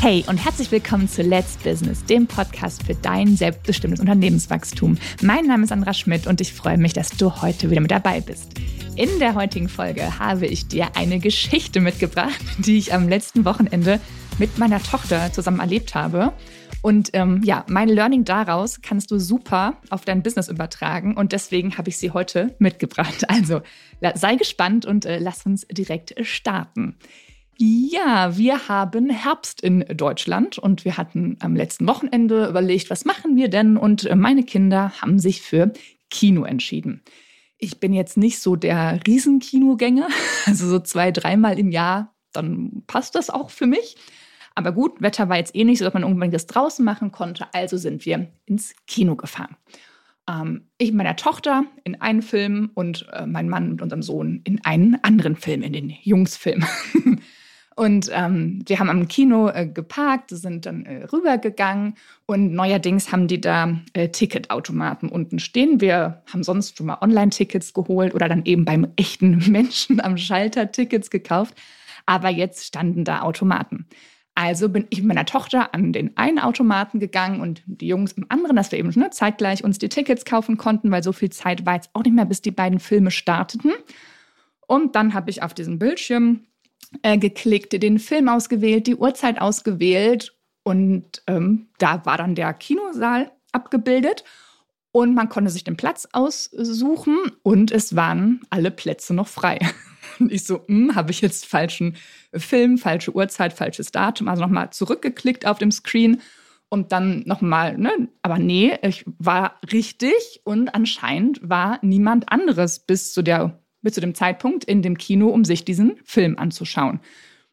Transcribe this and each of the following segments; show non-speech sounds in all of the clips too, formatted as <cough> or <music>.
Hey und herzlich willkommen zu Let's Business, dem Podcast für dein selbstbestimmtes Unternehmenswachstum. Mein Name ist Sandra Schmidt und ich freue mich, dass du heute wieder mit dabei bist. In der heutigen Folge habe ich dir eine Geschichte mitgebracht, die ich am letzten Wochenende mit meiner Tochter zusammen erlebt habe. Und ähm, ja, mein Learning daraus kannst du super auf dein Business übertragen und deswegen habe ich sie heute mitgebracht. Also sei gespannt und äh, lass uns direkt starten. Ja, wir haben Herbst in Deutschland und wir hatten am letzten Wochenende überlegt, was machen wir denn? Und äh, meine Kinder haben sich für Kino entschieden. Ich bin jetzt nicht so der Riesenkinogänger, <laughs> also so zwei, dreimal im Jahr, dann passt das auch für mich. Aber gut, Wetter war jetzt eh nicht so, dass man irgendwann das draußen machen konnte, also sind wir ins Kino gefahren. Ähm, ich mit meiner Tochter in einen Film und äh, mein Mann mit unserem Sohn in einen anderen Film, in den Jungsfilm. <laughs> Und ähm, wir haben am Kino äh, geparkt, sind dann äh, rübergegangen und neuerdings haben die da äh, Ticketautomaten unten stehen. Wir haben sonst schon mal Online-Tickets geholt oder dann eben beim echten <laughs> Menschen am Schalter Tickets gekauft. Aber jetzt standen da Automaten. Also bin ich mit meiner Tochter an den einen Automaten gegangen und die Jungs im anderen, dass wir eben ne, zeitgleich uns die Tickets kaufen konnten, weil so viel Zeit war jetzt auch nicht mehr, bis die beiden Filme starteten. Und dann habe ich auf diesem Bildschirm äh, geklickt, den Film ausgewählt, die Uhrzeit ausgewählt und ähm, da war dann der Kinosaal abgebildet und man konnte sich den Platz aussuchen und es waren alle Plätze noch frei. <laughs> Ich so, hm, habe ich jetzt falschen Film, falsche Uhrzeit, falsches Datum, also nochmal zurückgeklickt auf dem Screen und dann nochmal, ne, aber nee, ich war richtig und anscheinend war niemand anderes bis zu der bis zu dem Zeitpunkt in dem Kino, um sich diesen Film anzuschauen.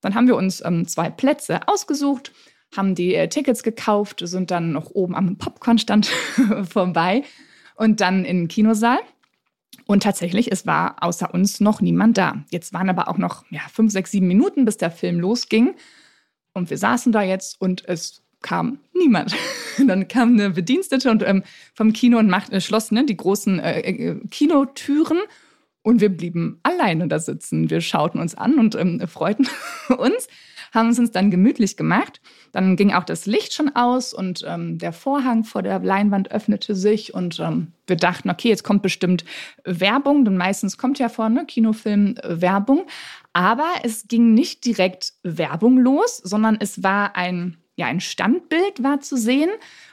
Dann haben wir uns ähm, zwei Plätze ausgesucht, haben die äh, Tickets gekauft, sind dann noch oben am Popcornstand <laughs> vorbei und dann in den Kinosaal. Und tatsächlich, es war außer uns noch niemand da. Jetzt waren aber auch noch ja, fünf, sechs, sieben Minuten, bis der Film losging. Und wir saßen da jetzt und es kam niemand. <laughs> dann kam eine Bedienstete und ähm, vom Kino und macht, äh, schloss ne, die großen äh, äh Kinotüren und wir blieben alleine da sitzen. Wir schauten uns an und ähm, freuten <laughs> uns, haben es uns dann gemütlich gemacht. Dann ging auch das Licht schon aus und ähm, der Vorhang vor der Leinwand öffnete sich und ähm, wir dachten, okay, jetzt kommt bestimmt Werbung, denn meistens kommt ja vorne Kinofilm äh, Werbung. Aber es ging nicht direkt Werbung los, sondern es war ein, ja, ein Standbild war zu sehen,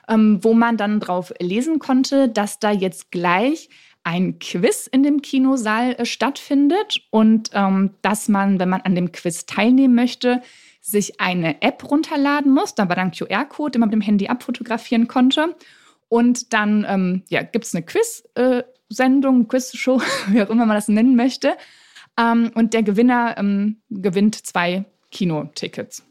ähm, wo man dann drauf lesen konnte, dass da jetzt gleich ein Quiz in dem Kinosaal äh, stattfindet und ähm, dass man, wenn man an dem Quiz teilnehmen möchte, sich eine App runterladen muss. Da war dann QR-Code, den man mit dem Handy abfotografieren konnte. Und dann ähm, ja, gibt es eine Quiz-Sendung, äh, Quiz-Show, <laughs> wie auch immer man das nennen möchte. Ähm, und der Gewinner ähm, gewinnt zwei Kinotickets.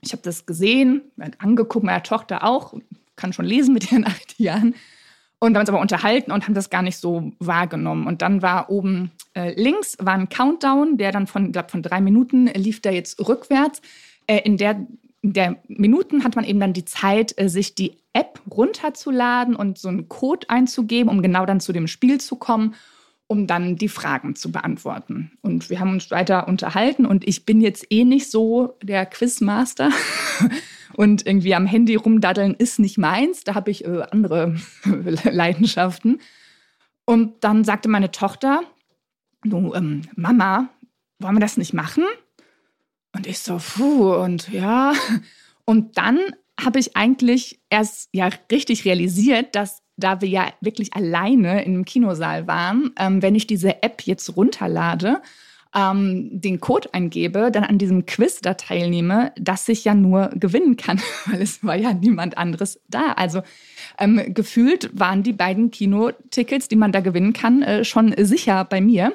Ich habe das gesehen, angeguckt, meine Tochter auch, kann schon lesen mit ihren <laughs> acht Jahren. Und haben uns aber unterhalten und haben das gar nicht so wahrgenommen. Und dann war oben äh, links war ein Countdown, der dann von, glaube von drei Minuten lief der jetzt rückwärts. Äh, in der in der Minuten hat man eben dann die Zeit, äh, sich die App runterzuladen und so einen Code einzugeben, um genau dann zu dem Spiel zu kommen, um dann die Fragen zu beantworten. Und wir haben uns weiter unterhalten und ich bin jetzt eh nicht so der Quizmaster. <laughs> Und irgendwie am Handy rumdaddeln ist nicht meins. Da habe ich äh, andere <laughs> Leidenschaften. Und dann sagte meine Tochter, du, ähm, Mama, wollen wir das nicht machen? Und ich so, puh, und ja. Und dann habe ich eigentlich erst ja richtig realisiert, dass da wir ja wirklich alleine im Kinosaal waren, ähm, wenn ich diese App jetzt runterlade ähm, den Code eingebe, dann an diesem Quiz da teilnehme, dass ich ja nur gewinnen kann, <laughs> weil es war ja niemand anderes da. Also ähm, gefühlt waren die beiden Kinotickets, die man da gewinnen kann, äh, schon sicher bei mir.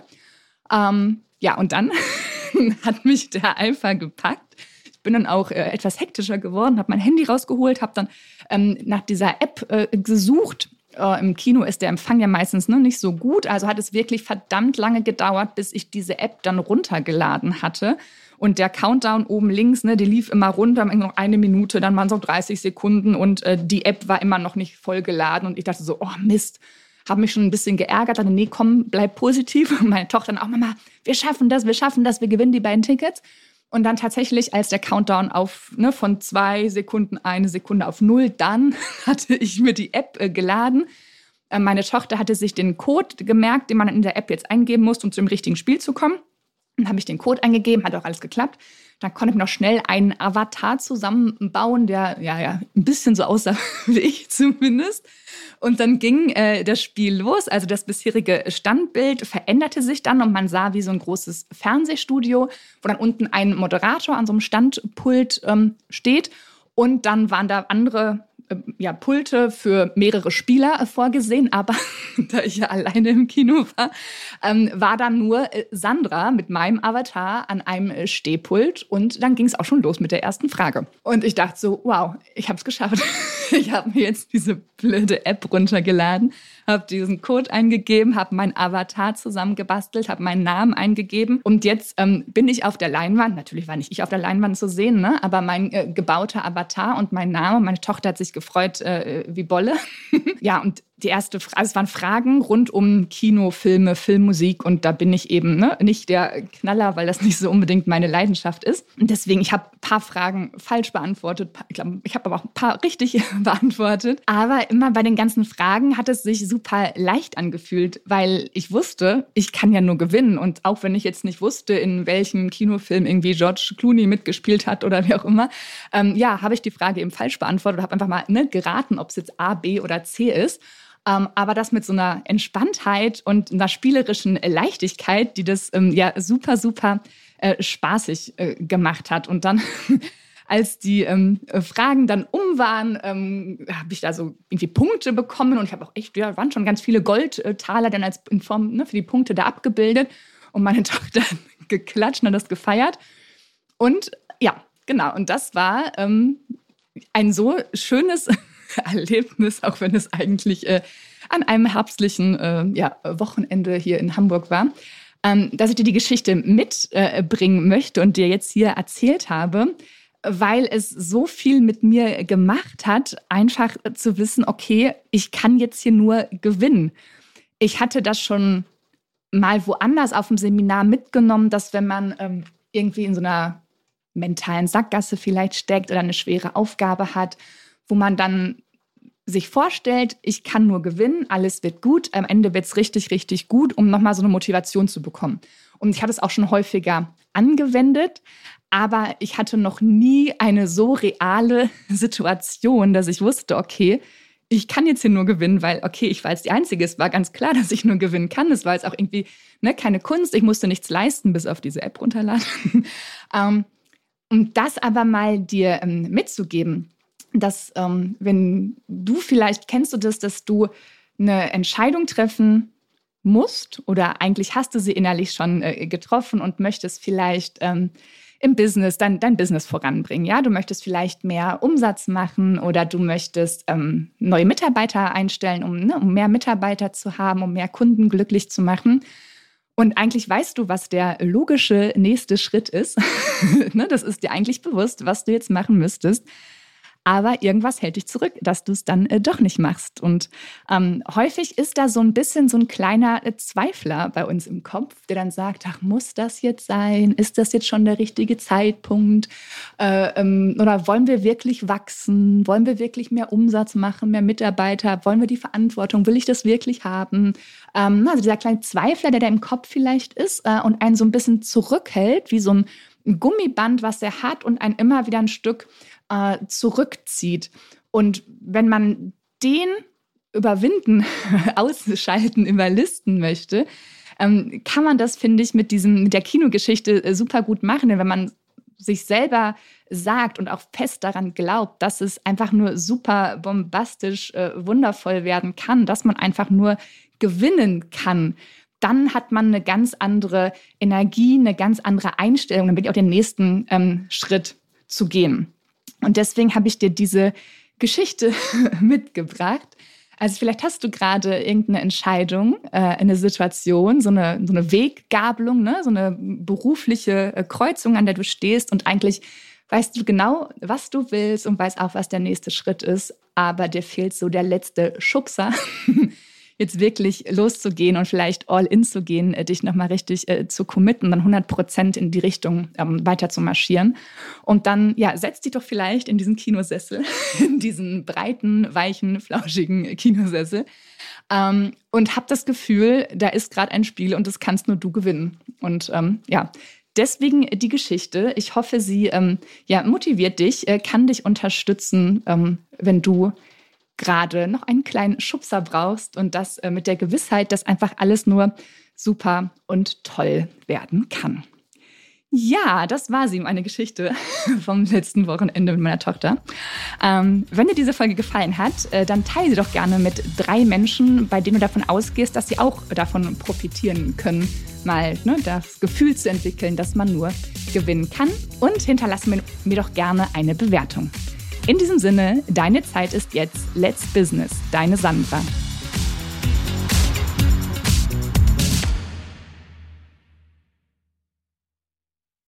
Ähm, ja, und dann <laughs> hat mich der Eifer gepackt. Ich bin dann auch äh, etwas hektischer geworden, habe mein Handy rausgeholt, habe dann ähm, nach dieser App äh, gesucht äh, Im Kino ist der Empfang ja meistens ne, nicht so gut. Also hat es wirklich verdammt lange gedauert, bis ich diese App dann runtergeladen hatte. Und der Countdown oben links, ne, die lief immer runter, noch eine Minute, dann waren es so 30 Sekunden und äh, die App war immer noch nicht voll geladen. Und ich dachte so, oh Mist, habe mich schon ein bisschen geärgert. Dann, nee, komm, bleib positiv. <laughs> Und meine Tochter dann auch, Mama, wir schaffen das, wir schaffen das, wir gewinnen die beiden Tickets. Und dann tatsächlich, als der Countdown auf ne, von zwei Sekunden eine Sekunde auf null, dann <laughs> hatte ich mir die App äh, geladen. Äh, meine Tochter hatte sich den Code gemerkt, den man in der App jetzt eingeben muss, um zu dem richtigen Spiel zu kommen. Dann habe ich den Code eingegeben, hat auch alles geklappt. Dann konnte ich noch schnell einen Avatar zusammenbauen, der ja, ja ein bisschen so aussah <laughs> wie ich zumindest. Und dann ging äh, das Spiel los. Also das bisherige Standbild veränderte sich dann und man sah wie so ein großes Fernsehstudio, wo dann unten ein Moderator an so einem Standpult ähm, steht. Und dann waren da andere ja, Pulte für mehrere Spieler vorgesehen, aber <laughs> da ich ja alleine im Kino war, ähm, war dann nur äh, Sandra mit meinem Avatar an einem äh, Stehpult und dann ging es auch schon los mit der ersten Frage. Und ich dachte so, wow, ich habe es geschafft. <laughs> ich habe mir jetzt diese blöde App runtergeladen habe diesen Code eingegeben, habe mein Avatar zusammengebastelt, habe meinen Namen eingegeben und jetzt ähm, bin ich auf der Leinwand. Natürlich war nicht ich auf der Leinwand zu sehen, ne? aber mein äh, gebauter Avatar und mein Name. Meine Tochter hat sich gefreut äh, wie Bolle. <laughs> ja, und die erste Frage, also es waren Fragen rund um Kino, Filme, Filmmusik und da bin ich eben ne, nicht der Knaller, weil das nicht so unbedingt meine Leidenschaft ist. Und deswegen, ich habe ein paar Fragen falsch beantwortet. Ich ich habe aber auch ein paar richtig <laughs> beantwortet. Aber immer bei den ganzen Fragen hat es sich super leicht angefühlt, weil ich wusste, ich kann ja nur gewinnen. Und auch wenn ich jetzt nicht wusste, in welchem Kinofilm irgendwie George Clooney mitgespielt hat oder wie auch immer, ähm, ja, habe ich die Frage eben falsch beantwortet und habe einfach mal ne, geraten, ob es jetzt A, B oder C ist. Ähm, aber das mit so einer Entspanntheit und einer spielerischen Leichtigkeit, die das ähm, ja super, super äh, spaßig äh, gemacht hat. Und dann <laughs> als die ähm, Fragen dann um waren, ähm, habe ich da so irgendwie Punkte bekommen und ich habe auch echt, ja, waren schon ganz viele Goldtaler dann als in Form ne, für die Punkte da abgebildet und meine <laughs> Tochter geklatscht und das gefeiert. Und ja, genau, und das war ähm, ein so schönes <laughs> Erlebnis, auch wenn es eigentlich äh, an einem herbstlichen äh, ja, Wochenende hier in Hamburg war, ähm, dass ich dir die Geschichte mitbringen äh, möchte und dir jetzt hier erzählt habe, weil es so viel mit mir gemacht hat, einfach zu wissen, okay, ich kann jetzt hier nur gewinnen. Ich hatte das schon mal woanders auf dem Seminar mitgenommen, dass wenn man ähm, irgendwie in so einer mentalen Sackgasse vielleicht steckt oder eine schwere Aufgabe hat, wo man dann sich vorstellt, ich kann nur gewinnen, alles wird gut, am Ende wird es richtig, richtig gut, um nochmal so eine Motivation zu bekommen. Und ich hatte es auch schon häufiger angewendet, aber ich hatte noch nie eine so reale <laughs> Situation, dass ich wusste, okay, ich kann jetzt hier nur gewinnen, weil, okay, ich war jetzt die Einzige. Es war ganz klar, <laughs> dass ich nur gewinnen kann. Es war jetzt auch irgendwie ne, keine Kunst. Ich musste nichts leisten, bis auf diese App runterladen. <laughs> ähm, um das aber mal dir ähm, mitzugeben, dass ähm, wenn du vielleicht kennst du das, dass du eine Entscheidung treffen musst oder eigentlich hast du sie innerlich schon äh, getroffen und möchtest vielleicht ähm, im Business dein, dein Business voranbringen. Ja, du möchtest vielleicht mehr Umsatz machen oder du möchtest ähm, neue Mitarbeiter einstellen, um, ne, um mehr Mitarbeiter zu haben, um mehr Kunden glücklich zu machen. Und eigentlich weißt du, was der logische nächste Schritt ist. <laughs> ne, das ist dir eigentlich bewusst, was du jetzt machen müsstest aber irgendwas hält dich zurück, dass du es dann äh, doch nicht machst. Und ähm, häufig ist da so ein bisschen so ein kleiner äh, Zweifler bei uns im Kopf, der dann sagt, ach, muss das jetzt sein? Ist das jetzt schon der richtige Zeitpunkt? Äh, ähm, oder wollen wir wirklich wachsen? Wollen wir wirklich mehr Umsatz machen, mehr Mitarbeiter? Wollen wir die Verantwortung? Will ich das wirklich haben? Ähm, also dieser kleine Zweifler, der da im Kopf vielleicht ist äh, und einen so ein bisschen zurückhält, wie so ein Gummiband, was er hat und einen immer wieder ein Stück äh, zurückzieht. Und wenn man den überwinden, <laughs> ausschalten, überlisten möchte, ähm, kann man das, finde ich, mit, diesem, mit der Kinogeschichte äh, super gut machen. Denn wenn man sich selber sagt und auch fest daran glaubt, dass es einfach nur super bombastisch, äh, wundervoll werden kann, dass man einfach nur gewinnen kann, dann hat man eine ganz andere Energie, eine ganz andere Einstellung, wird auch den nächsten ähm, Schritt zu gehen. Und deswegen habe ich dir diese Geschichte <laughs> mitgebracht. Also vielleicht hast du gerade irgendeine Entscheidung, äh, eine Situation, so eine, so eine Weggabelung, ne? so eine berufliche äh, Kreuzung, an der du stehst und eigentlich weißt du genau, was du willst und weißt auch, was der nächste Schritt ist, aber dir fehlt so der letzte Schubser. <laughs> jetzt wirklich loszugehen und vielleicht all in zu gehen, äh, dich nochmal richtig äh, zu committen, dann 100 Prozent in die Richtung ähm, weiter zu marschieren. Und dann, ja, setz dich doch vielleicht in diesen Kinosessel, <laughs> in diesen breiten, weichen, flauschigen Kinosessel ähm, und hab das Gefühl, da ist gerade ein Spiel und das kannst nur du gewinnen. Und ähm, ja, Deswegen die Geschichte. Ich hoffe, sie ähm, ja, motiviert dich, äh, kann dich unterstützen, ähm, wenn du gerade noch einen kleinen Schubser brauchst und das äh, mit der Gewissheit, dass einfach alles nur super und toll werden kann. Ja, das war sie, meine Geschichte <laughs> vom letzten Wochenende mit meiner Tochter. Ähm, wenn dir diese Folge gefallen hat, äh, dann teile sie doch gerne mit drei Menschen, bei denen du davon ausgehst, dass sie auch davon profitieren können, mal ne, das Gefühl zu entwickeln, dass man nur gewinnen kann. Und hinterlasse mir, mir doch gerne eine Bewertung. In diesem Sinne, deine Zeit ist jetzt. Let's Business, deine Sandra.